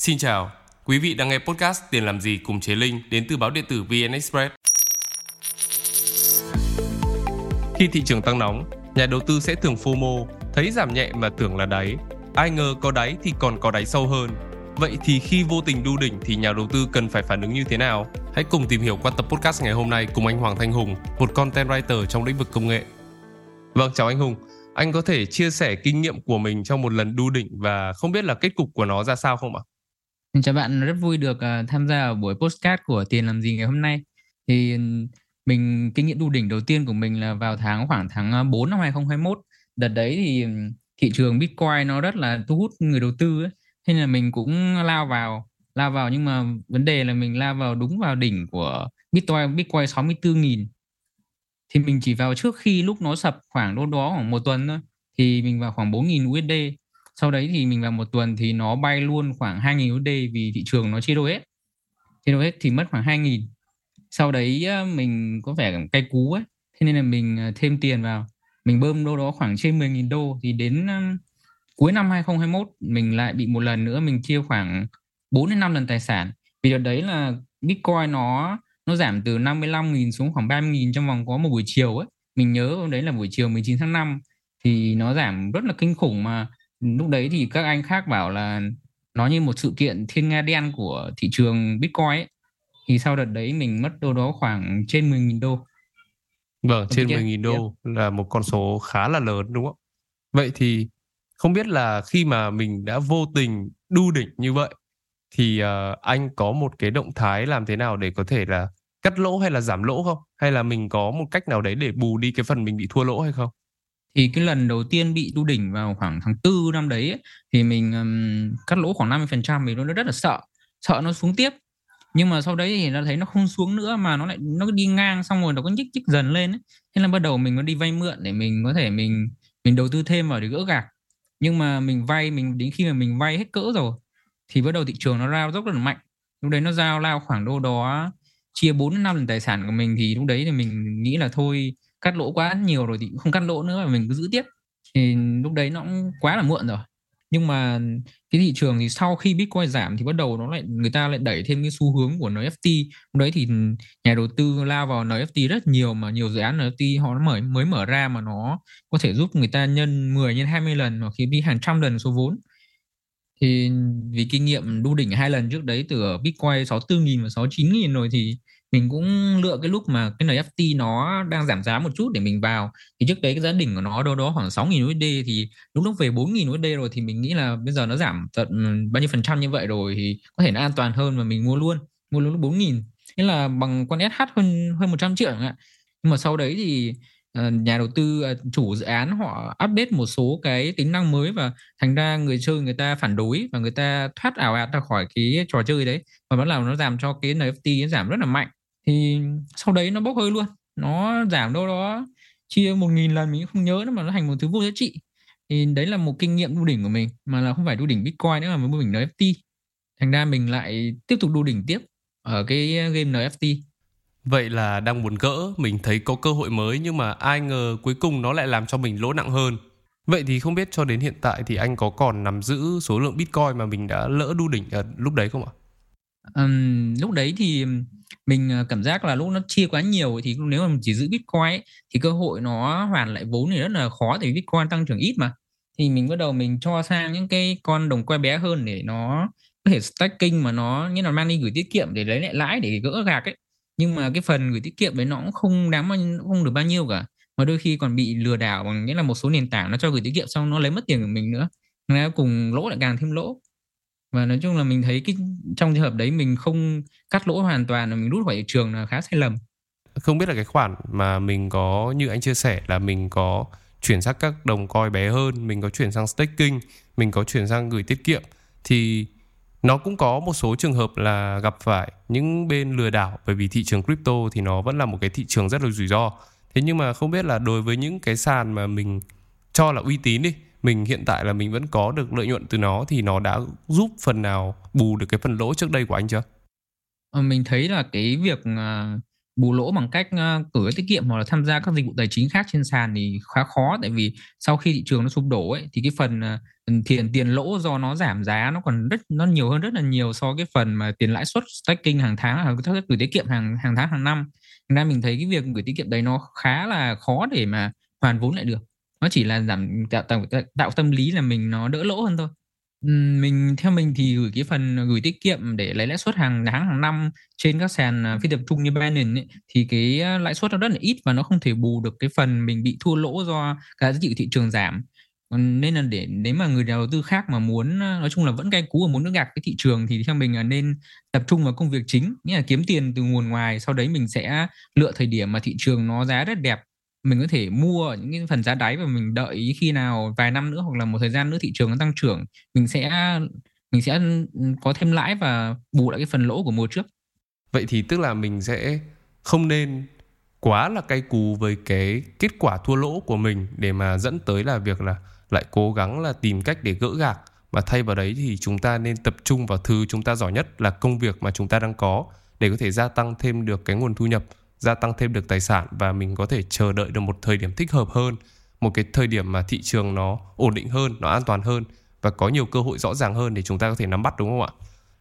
Xin chào, quý vị đang nghe podcast Tiền làm gì cùng Chế Linh đến từ báo điện tử VN Express. Khi thị trường tăng nóng, nhà đầu tư sẽ thường FOMO, thấy giảm nhẹ mà tưởng là đáy. Ai ngờ có đáy thì còn có đáy sâu hơn. Vậy thì khi vô tình đu đỉnh thì nhà đầu tư cần phải phản ứng như thế nào? Hãy cùng tìm hiểu qua tập podcast ngày hôm nay cùng anh Hoàng Thanh Hùng, một content writer trong lĩnh vực công nghệ. Vâng, chào anh Hùng. Anh có thể chia sẻ kinh nghiệm của mình trong một lần đu đỉnh và không biết là kết cục của nó ra sao không ạ? Chào bạn, rất vui được uh, tham gia ở buổi postcard của Tiền làm gì ngày hôm nay. Thì mình kinh nghiệm đu đỉnh đầu tiên của mình là vào tháng khoảng tháng à, 4 năm 2021. Đợt đấy thì thị trường Bitcoin nó rất là thu hút người đầu tư ấy. Thế nên là mình cũng lao vào, lao vào nhưng mà vấn đề là mình lao vào đúng vào đỉnh của Bitcoin Bitcoin 64.000 thì mình chỉ vào trước khi lúc nó sập khoảng đâu đó khoảng một tuần thôi thì mình vào khoảng 4.000 USD sau đấy thì mình vào một tuần thì nó bay luôn khoảng 2.000 USD vì thị trường nó chia đôi hết. Chia đôi hết thì mất khoảng 2.000 sau đấy mình có vẻ cay cú ấy. Thế nên là mình à, thêm tiền vào. Mình bơm đâu đó khoảng trên 10.000 đô. Thì đến cuối năm 2021 mình lại bị một lần nữa mình chia khoảng 4 đến 5 lần tài sản. Vì đợt đấy là Bitcoin nó nó giảm từ 55.000 xuống khoảng 30.000 trong vòng có một buổi chiều ấy. Mình nhớ hôm đấy là buổi chiều 19 tháng 5 thì nó giảm rất là kinh khủng mà lúc đấy thì các anh khác bảo là nó như một sự kiện thiên nga đen của thị trường Bitcoin ấy. thì sau đợt đấy mình mất đâu đó khoảng trên 10.000 đô Vâng, trên 10.000 đô là một con số khá là lớn đúng không? Vậy thì không biết là khi mà mình đã vô tình đu đỉnh như vậy thì uh, anh có một cái động thái làm thế nào để có thể là cắt lỗ hay là giảm lỗ không? Hay là mình có một cách nào đấy để bù đi cái phần mình bị thua lỗ hay không? Thì cái lần đầu tiên bị đu đỉnh vào khoảng tháng tư năm đấy ấy, thì mình um, cắt lỗ khoảng 50% mình nó rất là sợ, sợ nó xuống tiếp. Nhưng mà sau đấy thì nó thấy nó không xuống nữa mà nó lại nó đi ngang xong rồi nó có nhích nhích dần lên ấy. Thế là bắt đầu mình có đi vay mượn để mình có thể mình mình đầu tư thêm vào để gỡ gạc. Nhưng mà mình vay mình đến khi mà mình vay hết cỡ rồi thì bắt đầu thị trường nó rao dốc rất là mạnh. Lúc đấy nó giao lao khoảng đô đó chia 4 đến 5 lần tài sản của mình thì lúc đấy thì mình nghĩ là thôi cắt lỗ quá nhiều rồi thì không cắt lỗ nữa mà mình cứ giữ tiếp. Thì lúc đấy nó cũng quá là muộn rồi. Nhưng mà cái thị trường thì sau khi Bitcoin giảm thì bắt đầu nó lại, người ta lại đẩy thêm cái xu hướng của NFT lúc đấy thì nhà đầu tư lao vào NFT rất nhiều mà nhiều dự án NFT họ mới mới mở ra mà nó có thể giúp người ta nhân 10 nhân 20 lần hoặc khi đi hàng trăm lần số vốn. Thì vì kinh nghiệm đu đỉnh hai lần trước đấy từ Bitcoin 64.000 và 69.000 rồi thì mình cũng lựa cái lúc mà cái NFT nó đang giảm giá một chút để mình vào. Thì trước đấy cái giá đỉnh của nó đâu đó khoảng 6.000 USD thì lúc lúc về 4.000 USD rồi thì mình nghĩ là bây giờ nó giảm tận ừ, bao nhiêu phần trăm như vậy rồi thì có thể nó an toàn hơn và mình mua luôn mua luôn lúc 4.000 nghĩa là bằng con SH hơn hơn 100 triệu ạ nhưng mà sau đấy thì ờ, nhà đầu tư ờ, chủ dự án họ update một số cái tính năng mới và thành ra người chơi người ta phản đối và người ta thoát ảo ạt ra khỏi cái trò chơi đấy. Và bắt đầu nó làm cho cái NFT nó giảm rất là mạnh thì sau đấy nó bốc hơi luôn nó giảm đâu đó chia một nghìn lần mình không nhớ nữa mà nó thành một thứ vô giá trị thì đấy là một kinh nghiệm đu đỉnh của mình mà là không phải đu đỉnh bitcoin nữa mà đu đỉnh NFT thành ra mình lại tiếp tục đu đỉnh tiếp ở cái game NFT Vậy là đang muốn gỡ, mình thấy có cơ hội mới nhưng mà ai ngờ cuối cùng nó lại làm cho mình lỗ nặng hơn. Vậy thì không biết cho đến hiện tại thì anh có còn nắm giữ số lượng Bitcoin mà mình đã lỡ đu đỉnh ở lúc đấy không ạ? Um, lúc đấy thì mình ờ, cảm giác là lúc nó chia quá nhiều thì nếu mà mình chỉ giữ bitcoin ấy, thì cơ hội nó hoàn lại vốn thì rất là khó tại vì bitcoin tăng trưởng ít mà. Thì mình bắt đầu mình cho sang những cái con đồng quay bé hơn để nó có thể stacking mà nó như là mang đi gửi tiết kiệm để lấy lại lãi để gỡ gạc ấy. Nhưng mà cái phần gửi tiết kiệm đấy nó cũng không đáng bao không được bao nhiêu cả. Mà đôi khi còn bị lừa đảo bằng nghĩa là một số nền tảng nó cho gửi tiết kiệm xong nó lấy mất tiền của mình nữa. Nó cùng lỗ lại càng thêm lỗ và nói chung là mình thấy cái, trong trường hợp đấy mình không cắt lỗ hoàn toàn là mình rút khỏi thị trường là khá sai lầm. Không biết là cái khoản mà mình có, như anh chia sẻ là mình có chuyển sang các đồng coi bé hơn, mình có chuyển sang staking, mình có chuyển sang gửi tiết kiệm, thì nó cũng có một số trường hợp là gặp phải những bên lừa đảo. Bởi vì thị trường crypto thì nó vẫn là một cái thị trường rất là rủi ro. Thế nhưng mà không biết là đối với những cái sàn mà mình cho là uy tín đi mình hiện tại là mình vẫn có được lợi nhuận từ nó thì nó đã giúp phần nào bù được cái phần lỗ trước đây của anh chưa? Ờ, mình thấy là cái việc à, bù lỗ bằng cách uh, gửi tiết kiệm hoặc là tham gia các dịch vụ tài chính khác trên sàn thì khá khó. Tại vì sau khi thị trường nó sụp đổ ấy thì cái phần à, tiền tiền lỗ do nó giảm giá nó còn rất nó nhiều hơn rất là nhiều so với cái phần mà tiền lãi suất staking hàng tháng hoặc các gửi tiết kiệm hàng hàng tháng hàng năm. Nên mình thấy cái việc gửi tiết kiệm đấy nó khá là khó để mà hoàn vốn lại được nó chỉ là giảm tạo, tạo, tạo tâm lý là mình nó đỡ lỗ hơn thôi. Mình theo mình thì gửi cái phần gửi tiết kiệm để lấy lãi suất hàng tháng hàng năm trên các sàn à, phi tập trung như Binance ấy, thì cái à, lãi suất nó rất là ít và nó không thể bù được cái phần mình bị thua lỗ do cả giá trị thị trường giảm. Nên là để nếu mà người đầu tư khác mà muốn à, nói chung là vẫn cay cú và muốn nước gạt cái thị trường thì theo mình là nên tập trung vào công việc chính nghĩa là kiếm tiền từ nguồn ngoài sau đấy mình sẽ lựa thời điểm mà thị trường nó giá rất đẹp mình có thể mua những cái phần giá đáy và mình đợi khi nào vài năm nữa hoặc là một thời gian nữa thị trường nó tăng trưởng, mình sẽ mình sẽ có thêm lãi và bù lại cái phần lỗ của mùa trước. Vậy thì tức là mình sẽ không nên quá là cay cú với cái kết quả thua lỗ của mình để mà dẫn tới là việc là lại cố gắng là tìm cách để gỡ gạc. Mà thay vào đấy thì chúng ta nên tập trung vào thứ chúng ta giỏi nhất là công việc mà chúng ta đang có để có thể gia tăng thêm được cái nguồn thu nhập gia tăng thêm được tài sản và mình có thể chờ đợi được một thời điểm thích hợp hơn một cái thời điểm mà thị trường nó ổn định hơn nó an toàn hơn và có nhiều cơ hội rõ ràng hơn để chúng ta có thể nắm bắt đúng không ạ?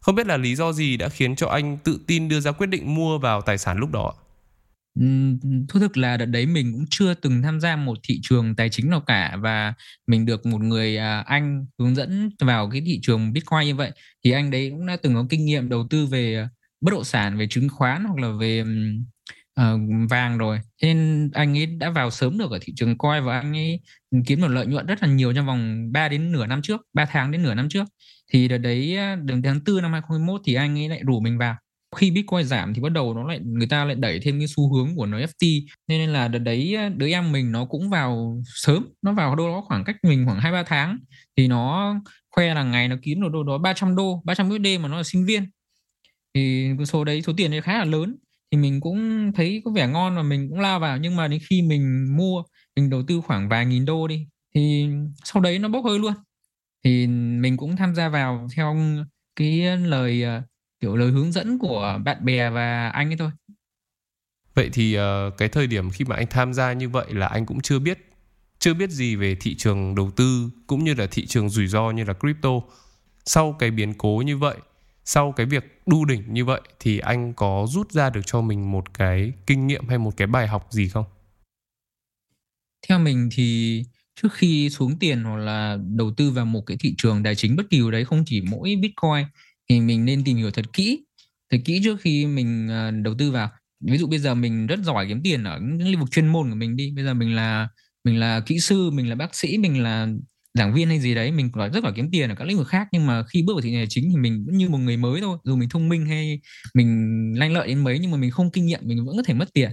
Không biết là lý do gì đã khiến cho anh tự tin đưa ra quyết định mua vào tài sản lúc đó thú thực là đợt đấy mình cũng chưa từng tham gia một thị trường tài chính nào cả và mình được một người à, anh hướng dẫn vào cái thị trường Bitcoin như vậy thì anh đấy cũng đã từng có kinh nghiệm đầu tư về bất động sản về chứng khoán hoặc là về uh, vàng rồi. Nên anh ấy đã vào sớm được ở thị trường coi và anh ấy kiếm được lợi nhuận rất là nhiều trong vòng 3 đến nửa năm trước 3 tháng đến nửa năm trước. Thì đợt đấy ờ, đến tháng 4 năm 2021 thì anh ấy lại rủ mình vào. Khi Bitcoin giảm thì bắt đầu nó lại người ta lại đẩy thêm cái xu hướng của NFT nên là đợt đấy ờ, đứa em mình nó cũng vào sớm. Nó vào đâu đó khoảng cách mình khoảng hai ba tháng. Thì nó khoe là ngày nó kiếm được đâu đó 300 đô 300 USD mà nó là sinh viên. Thì số đấy số tiền đấy khá là lớn thì mình cũng thấy có vẻ ngon và mình cũng lao vào nhưng mà đến khi mình mua mình đầu tư khoảng vài nghìn đô đi thì sau đấy nó bốc hơi luôn. Thì mình cũng tham gia vào theo cái lời ờ, kiểu lời hướng dẫn của bạn bè và anh ấy thôi. Vậy thì uh, cái thời điểm khi mà anh tham gia như vậy là anh cũng chưa biết chưa biết gì về thị trường đầu tư cũng như là thị trường rủi ro như là crypto. Sau cái biến cố như vậy sau cái việc đu đỉnh như vậy thì anh có rút ra được cho mình một cái kinh nghiệm hay một cái bài học gì không? Theo mình thì trước khi xuống tiền hoặc là đầu tư vào một cái thị trường tài chính bất kỳ đấy không chỉ mỗi Bitcoin thì mình nên tìm hiểu thật kỹ, thật kỹ trước khi mình ờ, đầu tư vào. Ví dụ bây giờ mình rất giỏi kiếm tiền ở những lĩnh vực chuyên môn của mình đi, bây giờ mình là mình là kỹ sư, mình là bác sĩ, mình là giảng viên hay gì đấy, mình nói rất là kiếm tiền ở các lĩnh vực khác, nhưng mà khi bước vào thị trường tài chính thì mình vẫn như một người mới thôi. Dù mình thông minh hay mình lanh lợi đến mấy, nhưng mà mình không kinh nghiệm, mình vẫn có thể mất tiền.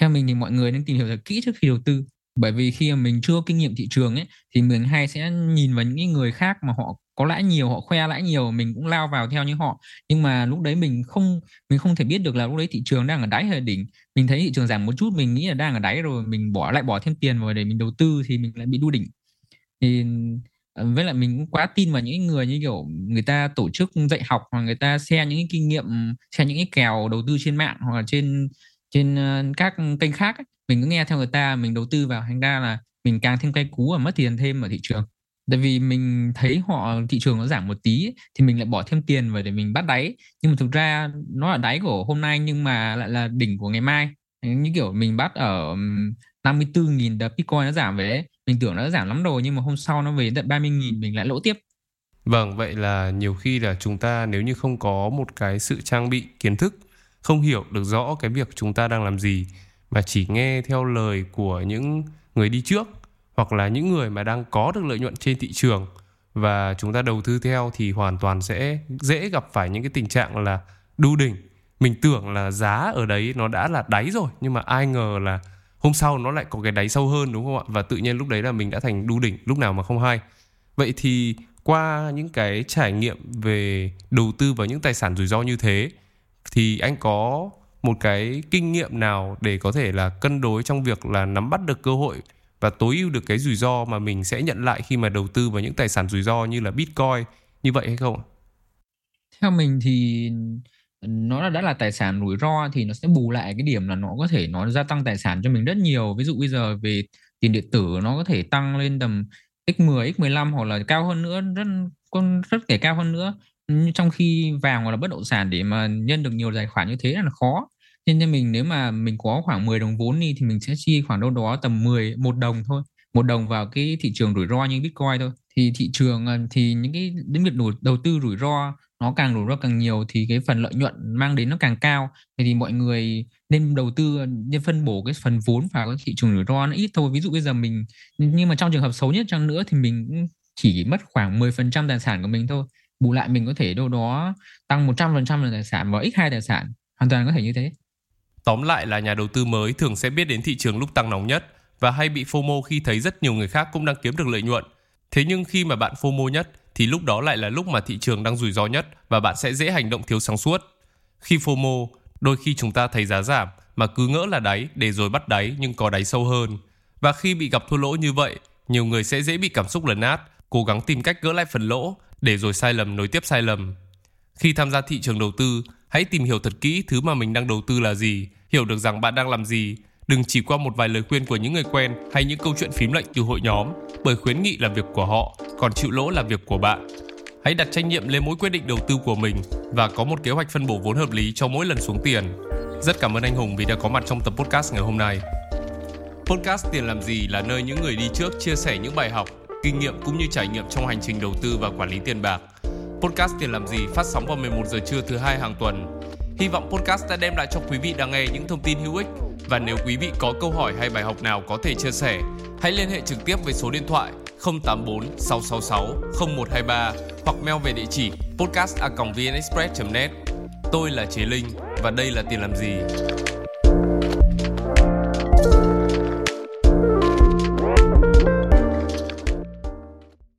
Theo mình thì mọi người nên tìm hiểu thật kỹ trước khi đầu tư. Bởi vì khi mà mình chưa kinh nghiệm thị trường ấy, thì mình hay sẽ nhìn vào những người khác mà họ có lãi nhiều, họ khoe lãi nhiều, mình cũng lao vào theo như họ. Nhưng mà lúc đấy mình không mình không thể biết được là lúc đấy thị trường đang ở đáy hay đỉnh. Mình thấy thị trường giảm một chút, mình nghĩ là đang ở đáy rồi, mình bỏ, lại bỏ thêm tiền vào để mình đầu tư thì mình lại bị đu đỉnh thì ờ, với lại mình cũng quá tin vào những người như kiểu người ta tổ chức dạy học hoặc người ta share những cái kinh nghiệm share những cái kèo đầu tư trên mạng hoặc là trên trên ờ, các kênh khác ấy. mình cứ nghe theo người ta mình đầu tư vào thành ra là mình càng thêm cay cú và mất tiền thêm ở thị trường tại vì mình thấy họ thị trường nó giảm một tí ấy, thì mình lại bỏ thêm tiền vào để mình bắt đáy nhưng mà thực ra nó là đáy của hôm nay nhưng mà lại là đỉnh của ngày mai như kiểu mình bắt ở 54.000 đợt Bitcoin nó giảm về đấy mình tưởng nó giảm lắm rồi nhưng mà hôm sau nó về tận 30.000 mình lại lỗ tiếp Vâng, vậy là nhiều khi là chúng ta nếu như không có một cái sự trang bị kiến thức, không hiểu được rõ cái việc chúng ta đang làm gì mà chỉ nghe theo lời của những người đi trước hoặc là những người mà đang có được lợi nhuận trên thị trường và chúng ta đầu tư theo thì hoàn toàn sẽ dễ gặp phải những cái tình trạng là đu đỉnh. Mình tưởng là giá ở đấy nó đã là đáy rồi nhưng mà ai ngờ là hôm sau nó lại có cái đáy sâu hơn, đúng không ạ và tự nhiên lúc đấy là mình đã thành đu đỉnh, lúc nào mà không hay vậy thì qua những cái trải nghiệm về đầu tư vào những tài sản rủi ro như thế, thì anh có một cái kinh nghiệm nào để có thể là cân đối trong việc là nắm bắt được cơ hội và tối ưu được cái rủi ro mà mình sẽ nhận lại khi mà đầu tư vào những tài sản rủi ro như là Bitcoin như vậy hay không? Theo mình thì nó đã là tài sản rủi ro thì nó sẽ bù lại cái điểm là nó có thể nó gia tăng tài sản cho mình rất nhiều. Ví dụ bây giờ về tiền điện tử nó có thể tăng lên tầm x10 x15 hoặc là cao hơn nữa, rất, con rất kể cao hơn nữa. Trong khi vàng hoặc là bất động sản để mà nhân được nhiều tài khoản như thế là khó. Nên nên mình nếu mà mình có khoảng 10 đồng vốn đi thì mình sẽ chi khoảng đâu đó tầm 10 một đồng thôi. Một đồng vào cái thị trường rủi ro như bitcoin thôi. Thì thị trường ờ, thì những cái, đến việc đầu tư rủi ro nó càng rủi ro càng nhiều thì cái phần lợi nhuận mang đến nó càng cao. Thì, thì mọi người nên đầu tư nên phân bổ cái phần vốn vào cái thị trường rủi ro nó ít thôi. Ví dụ bây giờ mình nhưng mà trong trường hợp xấu nhất chăng nữa thì mình chỉ mất khoảng 10% tài sản của mình thôi. Bù lại mình có thể đâu đó tăng 100% là tài sản và x2 tài sản. Hoàn toàn có thể như thế. Tóm lại là nhà đầu tư mới thường sẽ biết đến thị trường lúc tăng nóng nhất và hay bị FOMO khi thấy rất nhiều người khác cũng đang kiếm được lợi nhuận. Thế nhưng khi mà bạn FOMO nhất thì lúc đó lại là lúc mà thị trường đang rủi ro nhất và bạn sẽ dễ hành động thiếu sáng suốt. Khi FOMO, đôi khi chúng ta thấy giá giảm mà cứ ngỡ là đáy để rồi bắt đáy nhưng có đáy sâu hơn. Và khi bị gặp thua lỗ như vậy, nhiều người sẽ dễ bị cảm xúc lấn át, cố gắng tìm cách gỡ lại phần lỗ để rồi sai lầm nối tiếp sai lầm. Khi tham gia thị trường đầu tư, hãy tìm hiểu thật kỹ thứ mà mình đang đầu tư là gì, hiểu được rằng bạn đang làm gì. Đừng chỉ qua một vài lời khuyên của những người quen hay những câu chuyện phím lệnh từ hội nhóm, bởi khuyến nghị là việc của họ, còn chịu lỗ là việc của bạn. Hãy đặt trách nhiệm lên mỗi quyết định đầu tư của mình và có một kế hoạch phân bổ vốn hợp lý cho mỗi lần xuống tiền. Rất cảm ơn anh Hùng vì đã có mặt trong tập podcast ngày hôm nay. Podcast Tiền làm gì là nơi những người đi trước chia sẻ những bài học, kinh nghiệm cũng như trải nghiệm trong hành trình đầu tư và quản lý tiền bạc. Podcast Tiền làm gì phát sóng vào 11 giờ trưa thứ hai hàng tuần. Hy vọng podcast đã đem lại cho quý vị đang nghe những thông tin hữu ích và nếu quý vị có câu hỏi hay bài học nào có thể chia sẻ, hãy liên hệ trực tiếp với số điện thoại 084 666 0123 hoặc mail về địa chỉ podcast@vnexpress.net Tôi là Chế Linh và đây là Tiền làm gì.